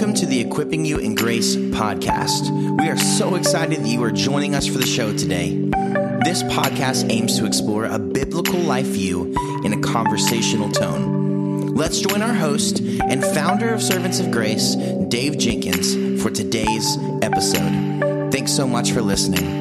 Welcome to the Equipping You in Grace podcast. We are so excited that you are joining us for the show today. This podcast aims to explore a biblical life view in a conversational tone. Let's join our host and founder of Servants of Grace, Dave Jenkins, for today's episode. Thanks so much for listening.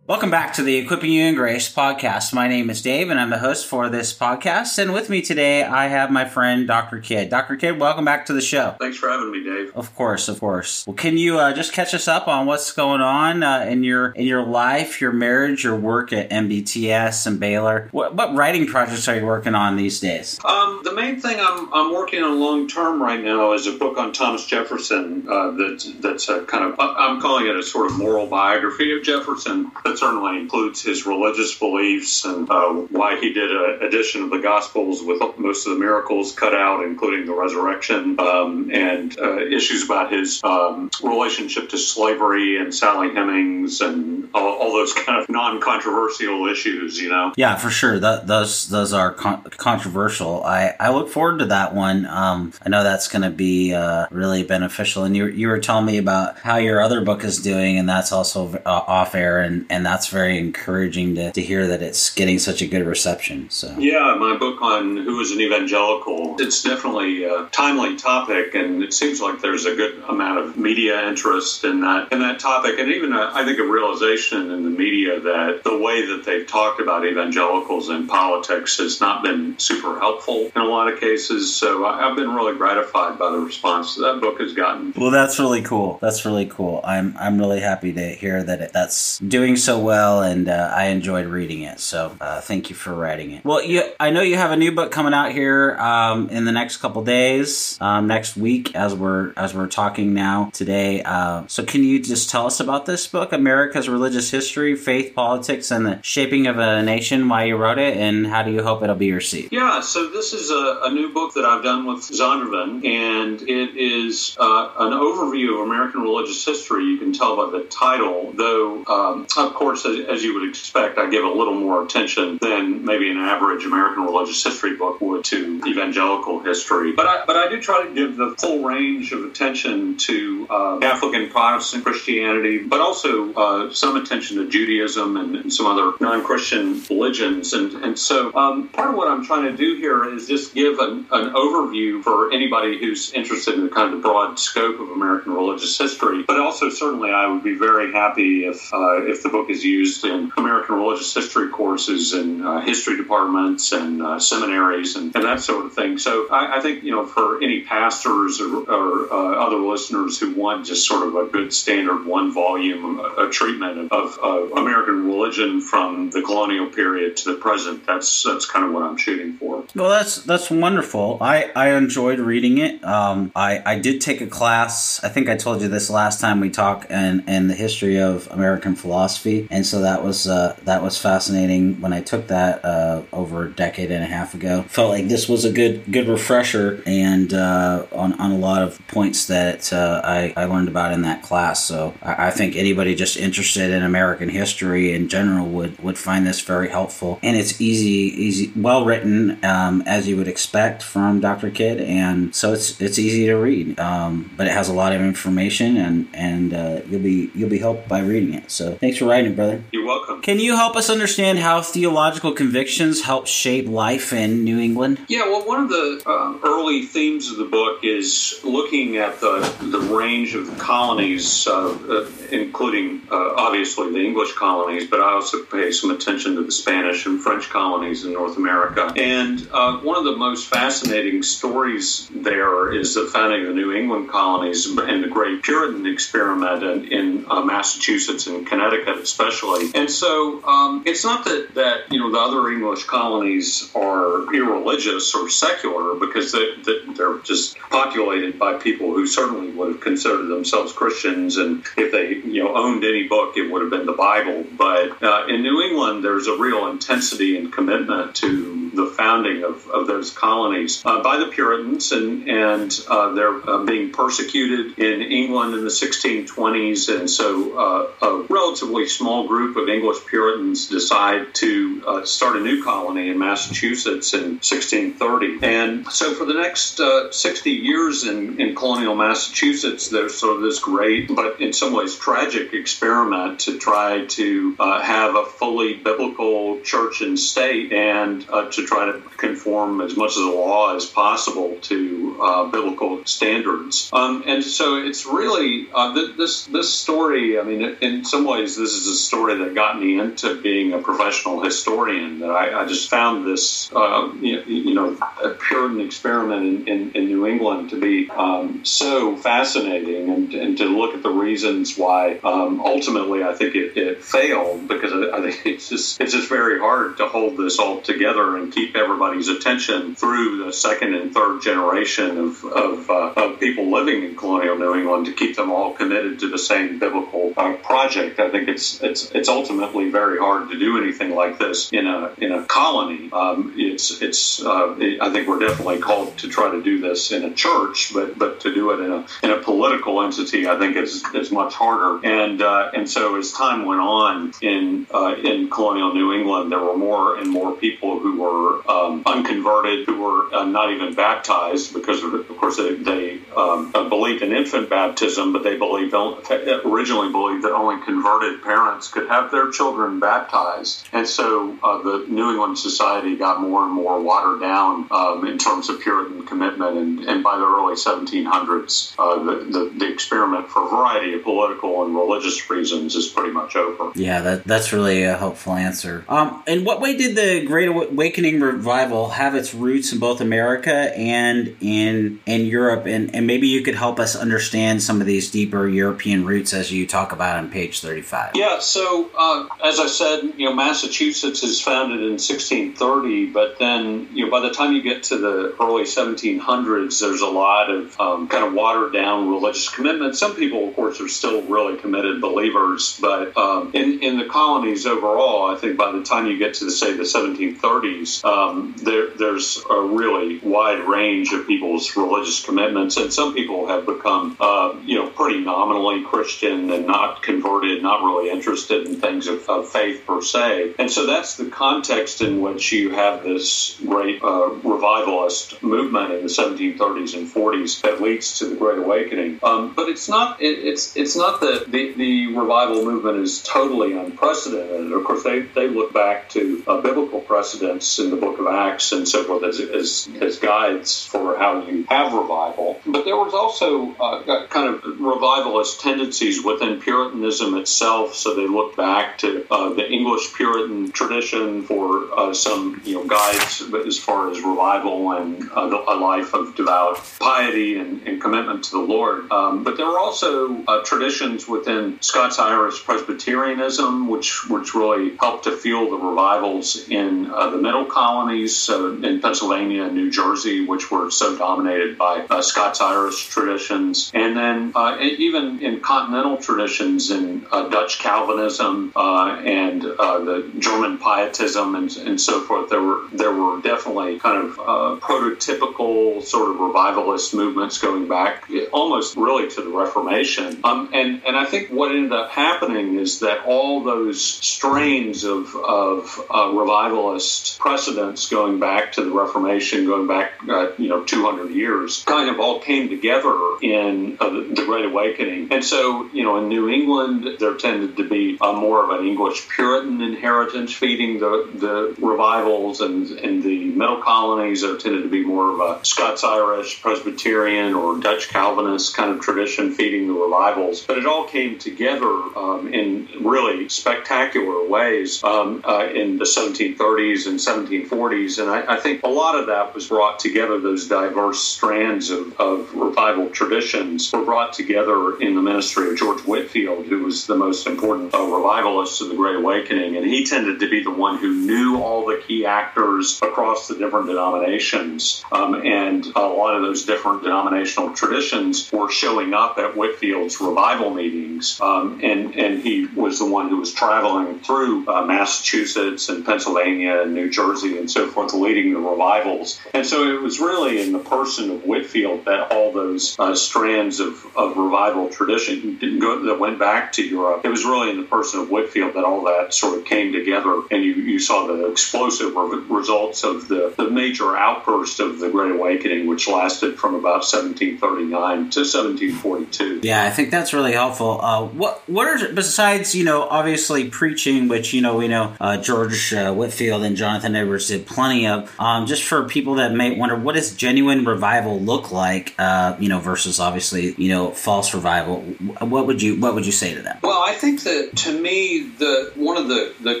Welcome back to the Equipping You in Grace podcast. My name is Dave, and I'm the host for this podcast. And with me today, I have my friend Dr. Kidd. Dr. Kidd, welcome back to the show. Thanks for having me, Dave. Of course, of course. Well, can you uh, just catch us up on what's going on uh, in your in your life, your marriage, your work at MBTS and Baylor? What, what writing projects are you working on these days? Um, the main thing I'm, I'm working on long term right now is a book on Thomas Jefferson. Uh, that's that's a kind of I'm calling it a sort of moral biography of Jefferson certainly includes his religious beliefs and uh, why he did an edition of the Gospels with most of the miracles cut out, including the resurrection, um, and uh, issues about his um, relationship to slavery and Sally Hemings and all, all those kind of non-controversial issues. You know. Yeah, for sure. That those those are con- controversial. I I look forward to that one. Um, I know that's going to be uh, really beneficial. And you you were telling me about how your other book is doing, and that's also uh, off air, and and that's very encouraging to, to hear that it's getting such a good reception. So yeah, my book on who is an evangelical, it's definitely a timely topic, and it seems like there's a good amount of media interest in that in that topic, and even a, I think a realization in the media that the way that they've talked about evangelicals in politics has not been super helpful in a lot of cases. So I, I've been really gratified by the response that book has gotten. Well, that's really cool. That's really cool. I'm I'm really happy to hear that it, that's doing so well, and uh, I enjoyed reading it. So uh, thank you for writing it. Well, you, I know you have a new book coming out here um, in the next couple days, um, next week, as we're as we're talking now today. Uh, so can you just tell us about this book, America's Religious History, Faith, Politics, and the Shaping of a Nation? Why you wrote it, and how do you hope it'll be received? Yeah, so this is a, a new book that I've done with Zondervan, and it is uh, an overview of American religious history. You can tell by the title, though, um, of course, as, as, you would expect, I give a little more attention than maybe an average American religious history book would to evangelical history. But I, but I do try to give the full range of attention to uh, Catholic and Protestant Christianity, but also uh, some attention to Judaism and, and some other non Christian religions. And, and so um, part of what I'm trying to do here is just give an, an overview for anybody who's interested in the kind of broad scope of American religious history. But also, certainly, I would be very happy if uh, if the book is used in American religious history courses and uh, history departments and uh, seminaries and, and, that sort of thing. So I, I, think you know for any pastors or, or uh, other listeners who want just sort of a good standard one volume a, treatment of, of American religion from the colonial period to the present, that's that's kind of what I'm shooting for. Well, that's that's wonderful. I I enjoyed reading it. Um, I I did take a class. I think I told you this last time we talked, and and the history of American philosophy, and so that was uh, that was fascinating when I took that uh, over a decade and a half ago. Felt like this was a good good refresher and uh, on on a lot of points that uh, I I learned about in that class. So I, I think anybody just interested in American history in general would would find this very helpful, and it's easy easy well written um, as you would expect from Dr. Kidd, and so it's it's easy to read. Um, but it has a lot of information, and and uh, you'll be you'll be helped by reading it. So thanks for writing it, brother. You're welcome. Can you help us understand how theological convictions help shape life in New England? Yeah, well, one of the uh, early themes of the book is looking at the the range of the colonies, uh, uh including uh, obviously the English colonies, but I also pay some attention to the Spanish and French colonies in North America. And uh, one of the most fascinating stories there is the founding of the New England colonies and the great Puritan experiment in, in uh, Massachusetts and Connecticut, especially. And so um, it's not that, that you know the other English colonies are irreligious or secular because they, they're just populated by people who certainly would have considered themselves Christians, and if they you know owned any book, it would have been the Bible. But uh, in New England, there's a real intensity and commitment to the founding of, of those colonies uh, by the Puritans, and and uh, they're uh, being persecuted in England in the 1620s, and so uh, a relatively small group of English Puritans decide to uh, start a new colony in Massachusetts in 1630, and so for the next 60 years in, in colonial Massachusetts, there's sort of this great, but in some ways tragic experiment to try to have a fully biblical church and state and uh, try to conform as much of the law as possible to uh, biblical standards. Um, and so it's really uh, th- this this story. I mean, in some ways, this is a story that got me into being a professional historian. That I, I just found this, uh, you, you, know, a Puritan experiment in, in, in New England to be um, so fascinating, and, and, to look at the reasons why um, ultimately I think it, it failed because I, I think it's just it's just very hard to hold this all together and keep everybody's attention through the second and third generation of, of, uh, of people living in colonial New England to keep them all committed to the same biblical uh, project. I think it's it's it's ultimately very hard to do anything like this in a in a colony. Um, it's it's uh, I think we're definitely called to try to do this in a church, but but to do it in a in a political entity, I think is is much harder. And uh, and so as time went on in uh, in colonial New England, there were more and more people who were um, unconverted, who were uh, not even baptized, because of, course they, they um, believed in infant baptism, but they believed originally believed that only converted parents could have their children baptized, and so uh, the New England society got more and more watered down um, in terms of Puritan commitment, and, and by the early 1700s, uh, the, the, the experiment for a variety of political and religious reasons is pretty much over. Yeah, that, that's really a helpful answer. Um, in what way did the Great Awakening revival have its roots in both America and in in Europe? And, and maybe you could help us understand some of these deeper European roots as you talk about on page 35. Yeah, so uh, as I said, you know, Massachusetts is founded in 1630, but then, you know, by the time you get to the early 1700s, there's a lot of um, kind of watered down religious commitment. Some people, of course, are still really committed believers, but um, in, in the colonies overall, I think by the time you get to, the, say, the 1730s, um, there, there's a really wide range of people's religious commitments, and some people have become, uh, you know, pretty nominally Christian and not converted, not really interested in things of, of, faith per se. And so that's the context in which you have this great uh, revivalist movement in the 1730s and 40s that leads to the Great Awakening. Um, but it's not it, it's it's not that the, the revival movement is totally unprecedented. Of course, they, they look back to uh, biblical precedents in the book of Acts and so forth as, as, as, guides for how you have revival. But there was also uh, kind of revivalist tendencies within Puritanism itself. So they looked back to uh, the English Puritan tradition for uh, some you know guides as far as revival and uh, a life of devout piety and, and commitment to the Lord. Um, but there were also uh, traditions within Scots Irish Presbyterianism, which which really helped to fuel the revivals in uh, the middle colonies in Pennsylvania and New Jersey, which were so dominated by uh, Scots Irish traditions, and then uh, even in continental traditions in uh, Dutch Calvinism uh, and the German Pietism and, and, so forth. There were there were definitely kind of prototypical sort of revivalist movements going back almost really to the Reformation. Um, and and I think what ended up happening is that all those strains of of uh, revivalist precedents going back to the Reformation, going back uh, you know 200 years, kind of all came together in uh, the Great Awakening. And so you know in New England there tended to be more of an English Puritan inheritance feeding the the revivals, and in the middle colonies there tended to be more of a Scots Irish Presbyterian or Dutch Calvinist kind of tradition feeding the revivals. But it all came together um, in really spectacular ways um, uh, in the 1730s and 1740s. And I, I, think a lot of that was brought together, those diverse strands of, of revival traditions were brought together in the ministry of George Whitefield, who was the most important uh, revivalist of the Great Awakening. And he tended to be the one who knew all the key actors across the different denominations. Um, and a lot of those different denominational traditions were showing up at Whitefield's revival meetings, um, and and he was the one who was traveling through uh, Massachusetts and Pennsylvania and New Jersey and so forth, leading the revivals. And so it was really in the person of Whitefield that all those uh, strands of, of revival tradition didn't go, that went back to Europe. It was really in the person of Whitefield that all that sort of came together, and you, you saw the explosive re- results of the, the major outburst of the Great Awakening, which lasted from about 1739 to 1742. Yeah, I think that's really helpful. Uh, what what are besides you know obviously preaching, which you know we know uh, George uh, Whitefield and Jonathan Edwards did plenty of. Um, just for people that may wonder, what does genuine revival look like? Uh, you know, versus obviously you know false revival. What would you what would you say to them? Well, I think that to me the one of the the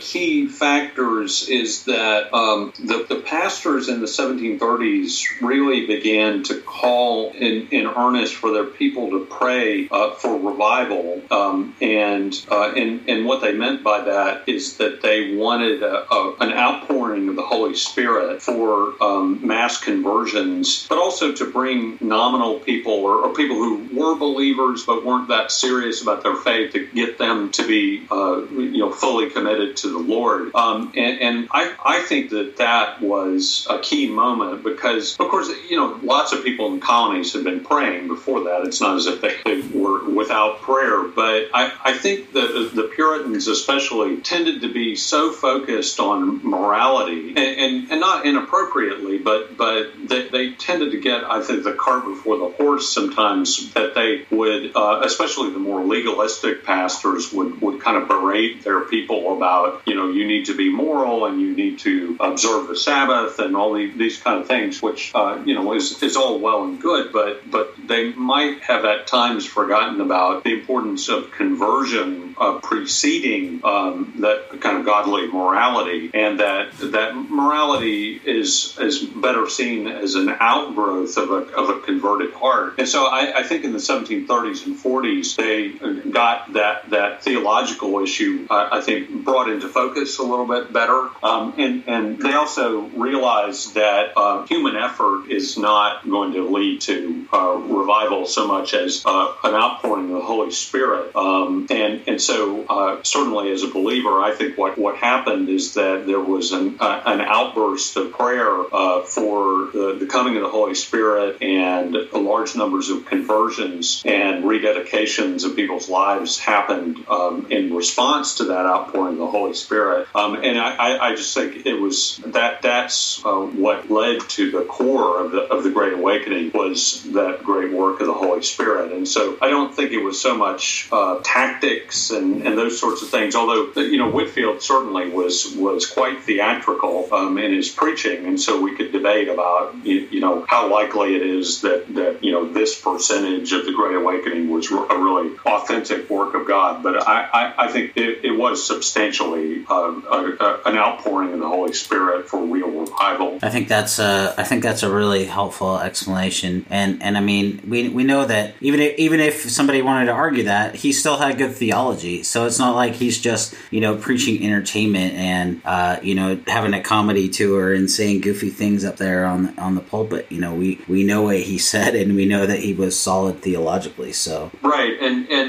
key factors is that um, the the pastors in the 1730s really began to call in in earnest for their people to pray uh, for revival, um, and uh, and and what they meant by that is that they wanted a, a, an outpouring of the Holy Spirit for um, mass conversions, but also to bring nominal people or, or, people who were believers but weren't that serious about their faith to get them to be uh, you know fully committed to the Lord. Um, and, and I, I think that that was a key moment because of course you know lots of people in the colonies had been praying before that. It's not as if they were without prayer, but I, I think that the Puritans especially tended to be so focused on morality and, and, not inappropriately, but but they, they, tended to get I think the cart before the horse sometimes that they would uh, especially the more legalistic pastors would would kind of berate their people about you know you need to be moral and you need to observe the Sabbath and all these, these kind of things, which uh, you know is is all well and good, but but they might have at times forgotten about the importance of conversion uh, preceding um, that kind of godly morality, and that that morality is is better seen as an outgrowth of a, of a converted heart. And so I, I think in the 1730s and 40s they got that that theological issue uh, I think brought into focus a little bit better, um, and and they also realized that uh, human effort is not going to lead to uh, revival so much as uh, an outpouring of the Holy Spirit, um, and and so uh, certainly as a believer, I think what what happened is that there was an uh, an outburst of prayer uh, for the, the, coming of the Holy Spirit and large numbers of conversions and rededications of people's lives happened um, in response to that outpouring of the Holy Spirit, um, and I, I, just think it was that that's what led to the core of the of the Great Awakening was that great work of the Holy Spirit. And so I don't think it was so much uh, tactics and, and those sorts of things. Although you know Whitefield certainly was was quite theatrical um, in his preaching, and so we could debate about you, know how likely it is that that you know this percentage of the Great Awakening was a really authentic work of God. But I I, I think it, it, was substantially uh, a, a, an outpouring of the Holy Spirit for real revival. I think that's a, I think that's a really helpful explanation, and and I mean we we know that even if, even if somebody wanted to argue that he still had good theology, so it's not like he's just you know preaching entertainment and uh, you know having a comedy tour and saying goofy things up there on on the pulpit. You know we we know what he said, and we know that he was solid theologically. So right, and and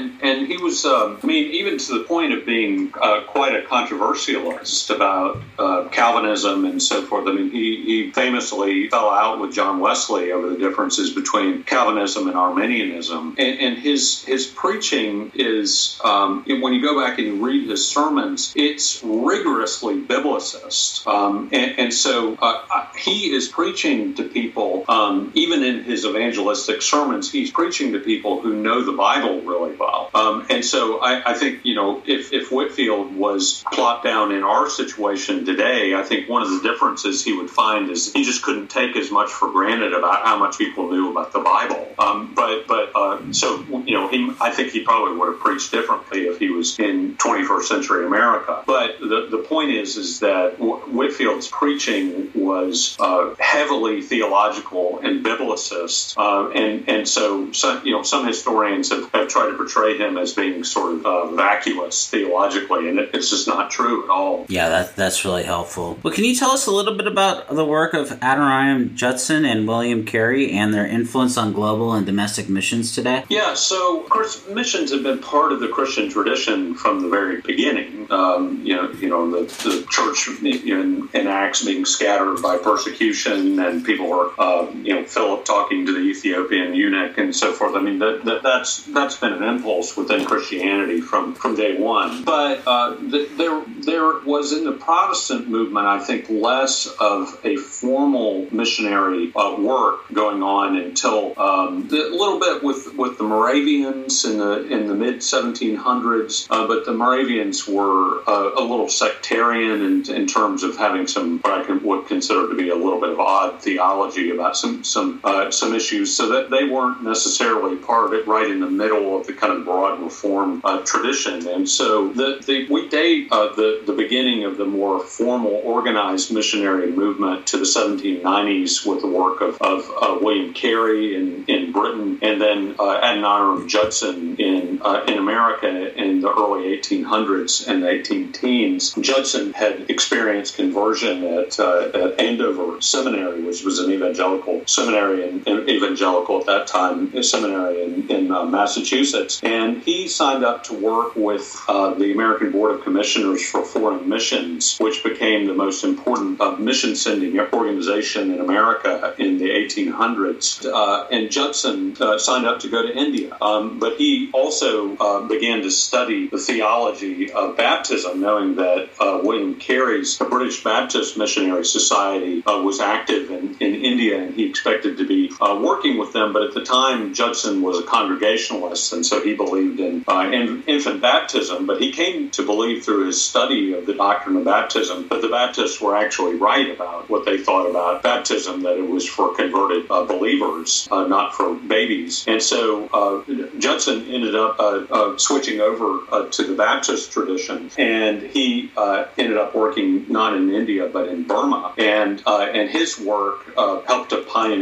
was um, I mean even to the point of being uh, quite a controversialist about uh, Calvinism and so forth. I mean he he famously fell out with John Wesley over the differences between Calvinism and Arminianism. And, and his his preaching is um, when you go back and you read his sermons, it's rigorously biblicist. Um, and, and, so uh, he is preaching to people, um, even in his evangelistic sermons, he's preaching to people who know the Bible really well. Um, and so I, I, think you know if, if Whitefield was plopped down in our situation today, I think one of the differences he would find is he just couldn't take as much for granted about how much people knew about the Bible. Um, but but uh, so you know, he, I think he probably would have preached differently if he was in 21st century America. But the, the point is is that Whitefield's preaching was uh, heavily theological and biblicist, uh, and and so some, you know some historians have, have, tried to portray him as being sort of uh, vacuous theologically, and it, it's just not true at all. Yeah, that that's really helpful. Well, can you tell us a little bit about the work of Adoniram Judson and William Carey and their influence on global and domestic missions today? Yeah, so of course, missions have been part of the Christian tradition from the very beginning. Um, you know, you know, the, the church in, in, Acts being scattered by persecution, and people are, uh, you know, Philip talking to the Ethiopian eunuch and so forth. I mean, that, that, that's that's been an impulse within Christianity from from day one. But uh, the, there there was in the Protestant movement, I think, less of a formal missionary uh, work going on until um, a little bit with with the Moravians in the in the mid 1700s. Uh, but the Moravians were uh, a little sectarian in, in terms of having some what I can, would consider to be a little bit of odd theology about some some uh, some issues, so that they weren't necessarily part of it right in the middle of the kind of broad reform uh, tradition. And so the, the we date uh, the the beginning of the more formal organized missionary movement to the 1790s with the work of, of uh, William Carey in, in Britain and then uh, Adoniram Judson in uh, in America in the early 1800s and 18 teens. Judson had experienced conversion at, at Andover Seminary, which was an evangelical seminary and evangelical at that time, seminary in, in uh, Massachusetts, and he signed up to work with uh, the American Board of Commissioners for Foreign Missions, which became the most important mission sending organization in America in the 1800s. Uh, and Judson uh, signed up to go to India, um, but he also uh, began to study the theology of baptism, knowing that uh, William Carey's British Baptist Missionary Society uh, was active in, in India, and he expected to be uh, working with them. But at the time, Judson was a Congregationalist, and so he believed in, in infant baptism. But he came to believe through his study of the doctrine of baptism that the Baptists were actually right about what they thought about baptism, that it was for converted uh, believers, uh, not for babies. And so uh, Judson ended up uh, uh, switching over uh, to the Baptist tradition, and he ended up working not in India but in Burma. And and his work helped to pioneer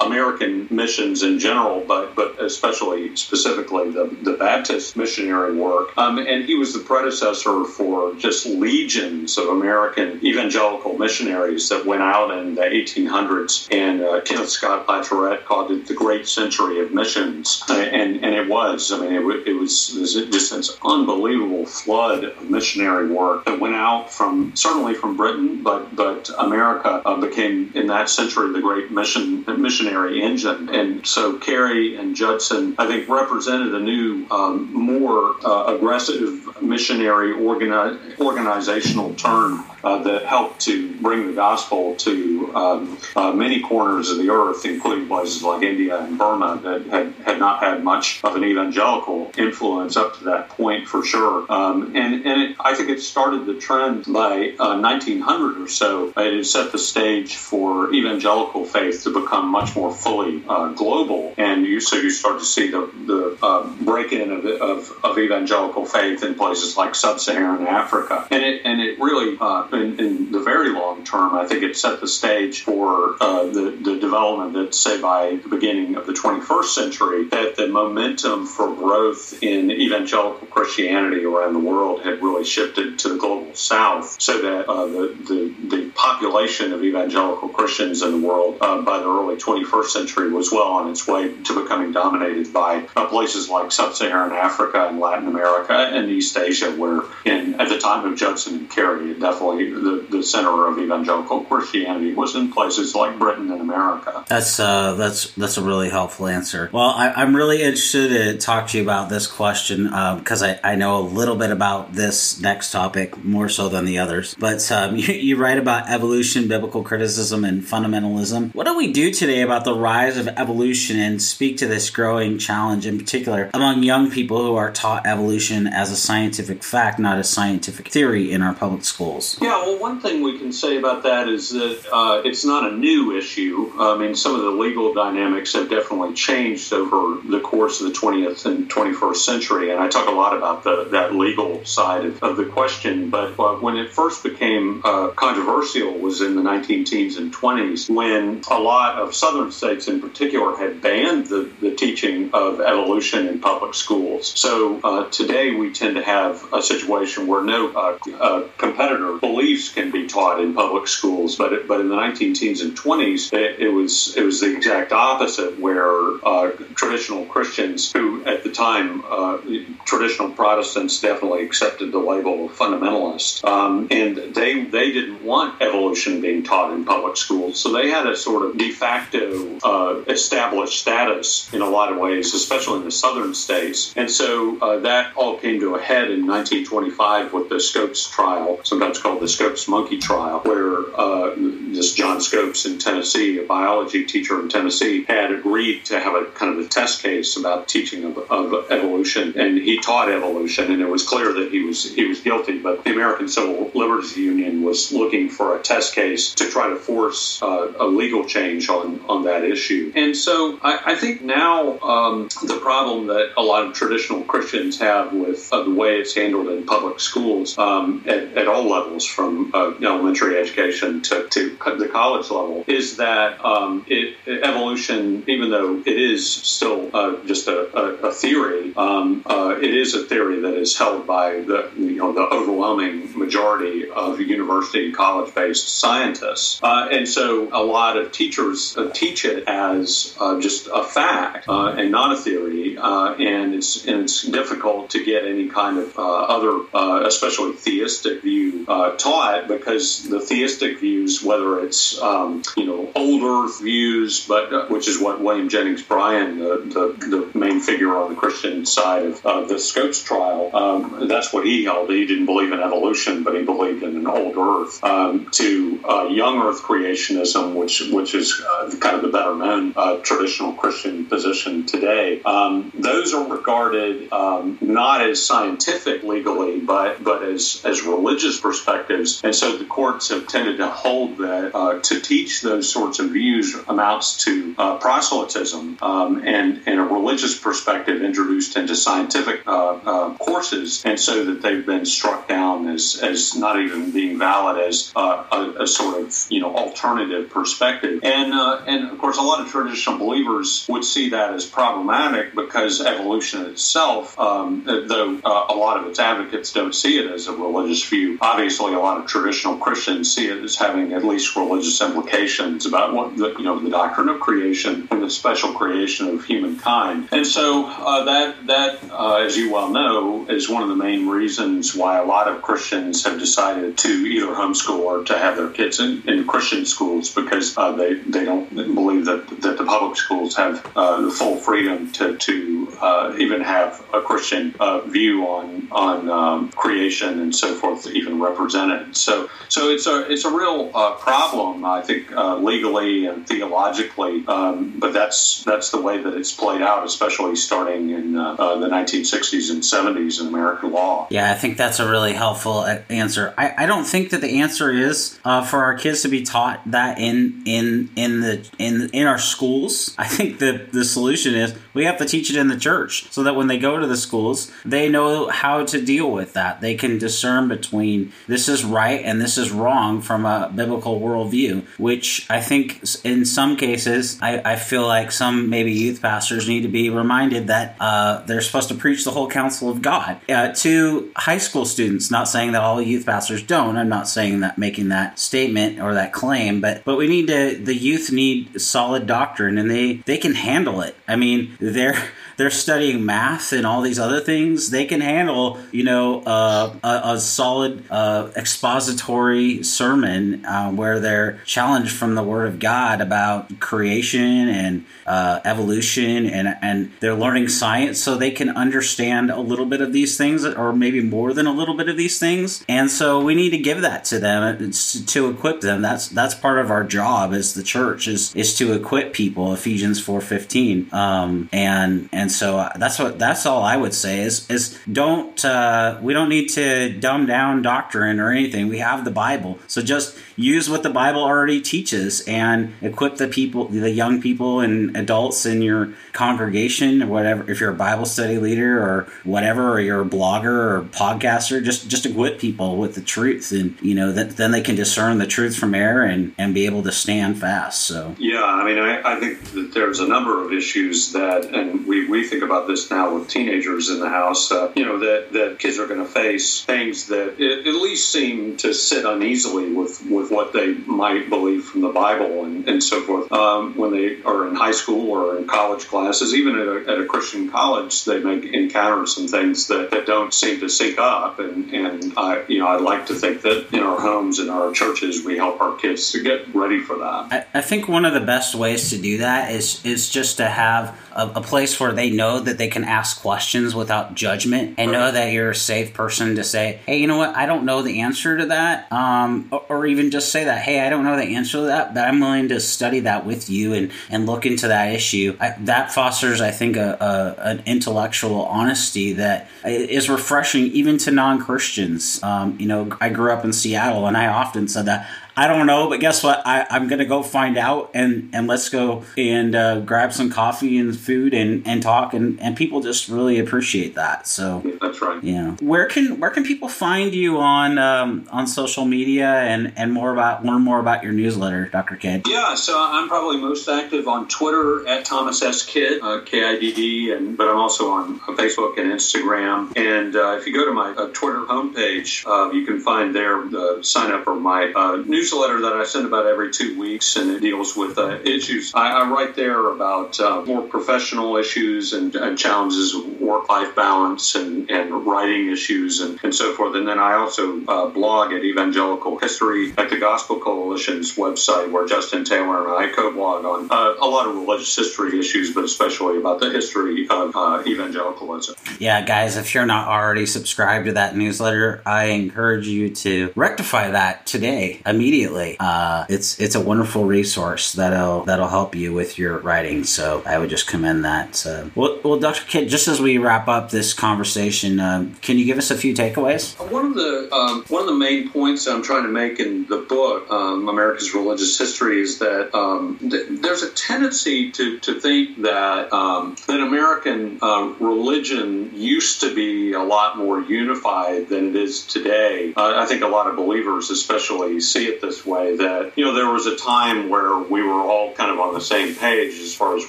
American missions in general, but but especially specifically the, the Baptist missionary work. Um, and he was the predecessor for just legions of American evangelical missionaries that went out in the 1800s. And uh, Kenneth Scott Latourette called it the Great Century of Missions, uh, and and it was. I mean, it, it, was, it was just this unbelievable flood of missionary work that went out from certainly from Britain, but but America uh, became in that century the great mission missionary engine. And so Carey and Judson, I think, represented a new, um, more uh, aggressive missionary organi- organizational turn uh, that helped to bring the gospel to um, uh, many corners of the earth, including places like India and Burma that had, had not had much of an evangelical influence up to that point for sure. Um, and and it, I think it started the trend by uh, 1900 or so. It set the stage for evangelical faith to become much more fully uh, global. And you so you start to see the, the uh, break in of, of, of, evangelical faith in places like sub-Saharan Africa. And it, and it really in, in, the very long term, I think it set the stage for uh, the, the development that, say, by the beginning of the 21st century, that the momentum for growth in evangelical Christianity around the world had really shifted to the global south, so that uh, the, the, the, population of evangelical Christians in the world uh, by the early 21st century was well on its way to becoming dominated by uh, places like sub-Saharan Africa and Latin America and East Asia, where in at the time of Judson and Carey, it definitely the, the center of evangelical Christianity was in places like Britain and America. That's uh, that's that's a really helpful answer. Well, I, am really interested to talk to you about this question because uh, I, I know a little bit about this next topic more so than the others. But um, you, you write about evolution, biblical criticism, and fundamentalism. What do we do today about the rise of evolution and speak to this growing challenge in particular among young people who are taught evolution as a scientific fact, not a scientific theory in our public schools? Yeah, well, one thing we can say about that is that uh, it's not a new issue. I mean, some of the legal dynamics have definitely changed over the course of the 20th and 21st century. And I talk a lot about the, that legal side of, of the question. But uh, when it first became uh, controversial was in the 19 teens and 20s, when a lot of southern states in particular had banned the, the teaching of evolution in public schools. So uh, today we tend to have a situation where no uh, uh, competitor beliefs can be taught in public schools, but it, but in the 19 teens and 20s, it, it was it was the exact opposite, where uh, traditional Christians, who at the time uh, traditional Protestants definitely accepted the label of fundamentalist, um, and they they didn't want evolution being taught in public schools, so they had a sort of de facto uh, established status in a lot of ways, especially in the southern states, and so uh, that all came to a head in 1925 with the Scopes trial, sometimes called the Scopes monkey trial, where uh, this John Scopes in Tennessee, a biology teacher in Tennessee, had agreed to have a kind of a test case about teaching of, of evolution, and he taught evolution, and it was clear that he was he was guilty. But the American Civil Liberties Union was looking for a test case to try to force uh, a legal change on on that issue, and so I, I think now um, the problem that a lot of traditional Christians have with uh, the way it's handled in public schools um, at, at, all levels, from uh, elementary education to, to the college level, is that um, it, evolution, even though it is still uh, just a, a, a theory, um, uh, it is a theory that is held by the you know the overwhelming majority of university and college based scientists, uh, and so a lot of teachers uh, teach it as just a fact and not a theory, and it's and it's difficult to get any kind of other, especially theistic view taught because the theistic views, whether it's um, you know old Earth views, but uh, which is what William Jennings Bryan, the, the, the main figure on the Christian side of uh, the Scopes trial, um, that's what he held. He didn't believe in evolution, but he believed in an old Earth. Um, to uh, young Earth creationism, which which is uh, kind of the better known uh, traditional Christian position today, um, those are regarded um, not as scientific legally, but but as as religious perspectives, and so the courts have tended to hold that uh, to teach those sorts of views amounts to uh, proselytism um, and, and a religious perspective introduced into scientific uh, uh, courses, and so that they've been struck down as, as not even being valid as uh, a, a, sort of you know alternative perspective. And uh, and of course, a lot of traditional believers would see that as problematic because evolution itself, um, though a lot of its advocates don't see it as a religious view, obviously a lot of traditional Christians see it as having at least religious implications about what the, you know the doctrine of creation and the special creation of humankind. And so uh, that that, uh, as you well know, is one of the main reasons why a lot of Christians have decided to either homeschool or to have their kids in, in Christian schools because uh, they they don't believe that that the public schools have uh, the full freedom to to uh, even have a Christian uh, view on on um, creation and so forth, even represented. So so it's a it's a real problem, I think, legally and theologically. Um, but that's that's the way that it's played out, especially starting in uh, uh, the 1960s and 70s in American law. Yeah, I think that's a really helpful uh, answer. I, I don't think that the answer is uh, for our kids to be taught that in in in the in in our schools. I think the the solution is we have to teach it in the church so that when they go to the schools, they know how to deal with that. They can discern between this is right and this is wrong from a biblical worldview, which I think in some cases, I, I feel like some maybe youth pastors need to be reminded that uh, they're supposed to preach the whole counsel of God uh, to high school students. Not saying that all youth pastors don't. I'm not saying that making that statement or that claim, but but we need to. The youth need solid doctrine, and they they can handle it. I mean, they're they're studying math and all these other things, they can handle, you know, uh, a, a, solid uh, expository sermon uh, where they're challenged from the Word of God about creation and uh, evolution, and and they're learning science, so they can understand a little bit of these things, or maybe more than a little bit of these things. And so we need to give that to them it's to equip them. That's that's part of our job as the church is is to equip people. Ephesians four fifteen, um, and and so so uh, that's what that's all I would say is is don't uh, we don't need to dumb down doctrine or anything. We have the Bible, so just use what the Bible already teaches and equip the people, the young people and adults in your congregation or whatever. If you're a Bible study leader or whatever, or you're a blogger or podcaster, just just equip people with the truth, and you know that then they can discern the truth from error and and be able to stand fast. So yeah, I mean, I, I think that there's a number of issues that, and we, we think about this now with teenagers in the house, uh, you know, that that kids are going to face things that at least seem to sit uneasily with with what they might believe from the Bible and, and so forth. Um, when they are in high school or in college classes, even at a, at a Christian college, they may encounter some things that, that don't seem to sync up. And, and I, you know, I'd like to think that in our homes and our churches, we help our kids to get ready for that. I, I think one of the best ways to do that is is just to have a, a, place where they know that they can ask questions without judgment and know that you're a safe person to say, hey, you know what, I don't know the answer to that, um, or, or, even just say that, hey, I don't know the answer to that, but I'm willing to study that with you and and look into that issue. I, that fosters, I think, a, a, an intellectual honesty that is refreshing even to non Christians. Um, you know, I grew up in Seattle, and I often said that I don't know, but guess what? I, I'm gonna go find out and and let's go and uh, grab some coffee and food and, and talk and, and people just really appreciate that. So yeah, that's right. Yeah. Where can where can people find you on um, on social media and and more about learn more about your newsletter, Dr. Kidd? Yeah, so I'm probably most active on Twitter at Thomas S Kidd, uh, K I D D, and but I'm also on Facebook and Instagram. And uh, if you go to my uh, Twitter homepage, uh, you can find there the sign up for my uh, news newsletter that I send about every two weeks, and it deals with uh, issues. I, I, write there about uh, more professional issues and, and challenges of work life balance and, and writing issues and, and so forth. And then I also uh, blog at Evangelical History at the Gospel Coalition's website, where Justin Taylor and I co blog on uh, a lot of religious history issues, but especially about the history of uh, evangelicalism. Yeah, guys, if you're not already subscribed to that newsletter, I encourage you to rectify that today immediately immediately. Uh, it's it's a wonderful resource that'll that'll help you with your writing. So I would just commend that. Uh, well, well, Dr. Kidd, just as we wrap up this conversation, um, can you give us a few takeaways? One of the um, one of the main points I'm trying to make in the book, um, America's Religious History, is that um, th- there's a tendency to, to think that um, that American uh, religion used to be a lot more unified than it is today. Uh, I think a lot of believers, especially, see it this way that, you know, there was a time where we were all kind of on the same page as far as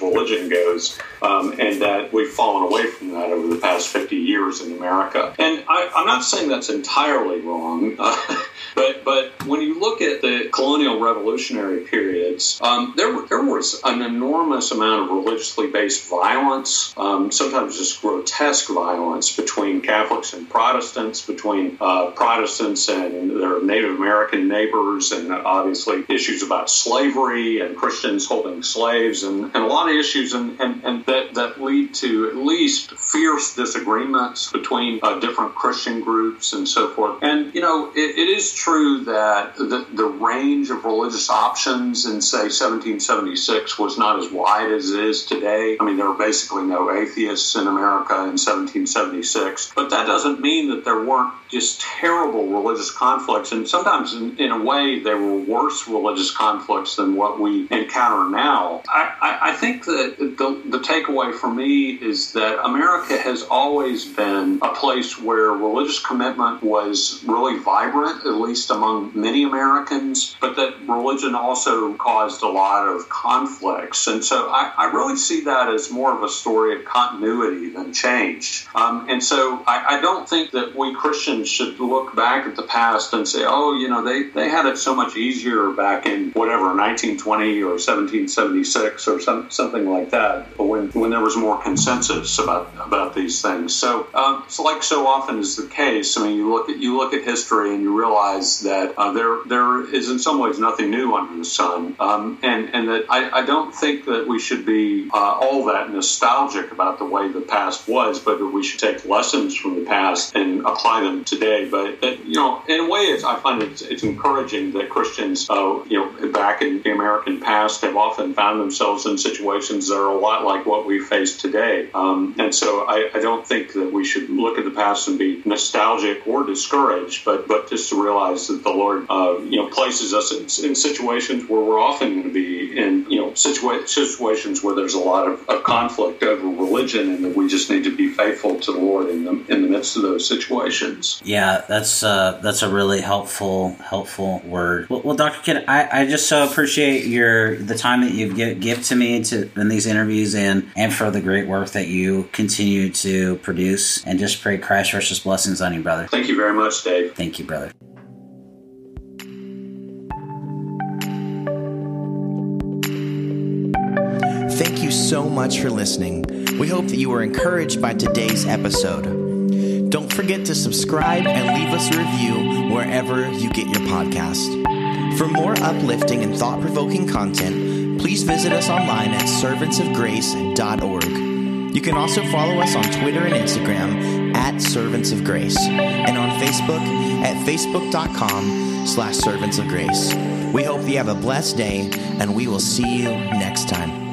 religion goes, um, and that we've fallen away from that over the past 50 years in America. And I, am not saying that's entirely wrong, uh, but, but when you look at the colonial revolutionary periods, um, there, there was an enormous amount of religiously based violence, um, sometimes just grotesque violence between Catholics and Protestants, between uh, Protestants and their Native American neighbors and obviously issues about slavery and Christians holding slaves and, and a lot of issues and, and, and that, that lead to at least fierce disagreements between uh, different Christian groups and so forth. And, you know, it, it is true that the, the range of religious options in, say, 1776 was not as wide as it is today. I mean, there were basically no atheists in America in 1776, but that doesn't mean that there weren't just terrible religious conflicts. And sometimes, in, in a way, there were worse religious conflicts than what we encounter now. I, I, I think that the, the takeaway for me is that America has always been a place where religious commitment was really vibrant, at least among many Americans, but that religion also caused a lot of conflicts. And so I, I really see that as more of a story of continuity than change. Um, and so I, I don't think that we Christians should look back at the past and say, oh, you know, they, they had it so much easier back in whatever 1920 or 1776 or some, something like that, when when there was more consensus about about these things. So, um, so like so often is the case. I mean, you look at you look at history and you realize that uh, there there is in some ways nothing new under the sun, um, and and that I, I don't think that we should be uh, all that nostalgic about the way the past was, but that we should take lessons from the past and apply them today. But, but you know, in a way, I find it's, it's encouraging that Christians, uh, you know, back in the American past have often found themselves in situations that are a lot like what we face today. Um, and so I, I, don't think that we should look at the past and be nostalgic or discouraged, but but just to realize that the Lord, uh, you know, places us in, in, situations where we're often going to be in, you know, situa- situations where there's a lot of, of conflict over religion, and that we just need to be faithful to the Lord in the in the midst of those situations. Yeah, that's uh, that's a really helpful helpful word. Well, well Dr. Kidd, I, I just so appreciate your the time that you give, give to me to in these interviews and and for the great work that you continue to produce. And just pray Christ precious blessings on you, brother. Thank you very much, Dave. Thank you, brother. So much for listening. We hope that you were encouraged by today's episode. Don't forget to subscribe and leave us a review wherever you get your podcast. For more uplifting and thought provoking content, please visit us online at servantsofgrace.org. You can also follow us on Twitter and Instagram at Servants of Grace and on Facebook at facebook.com slash servants of grace. We hope you have a blessed day and we will see you next time.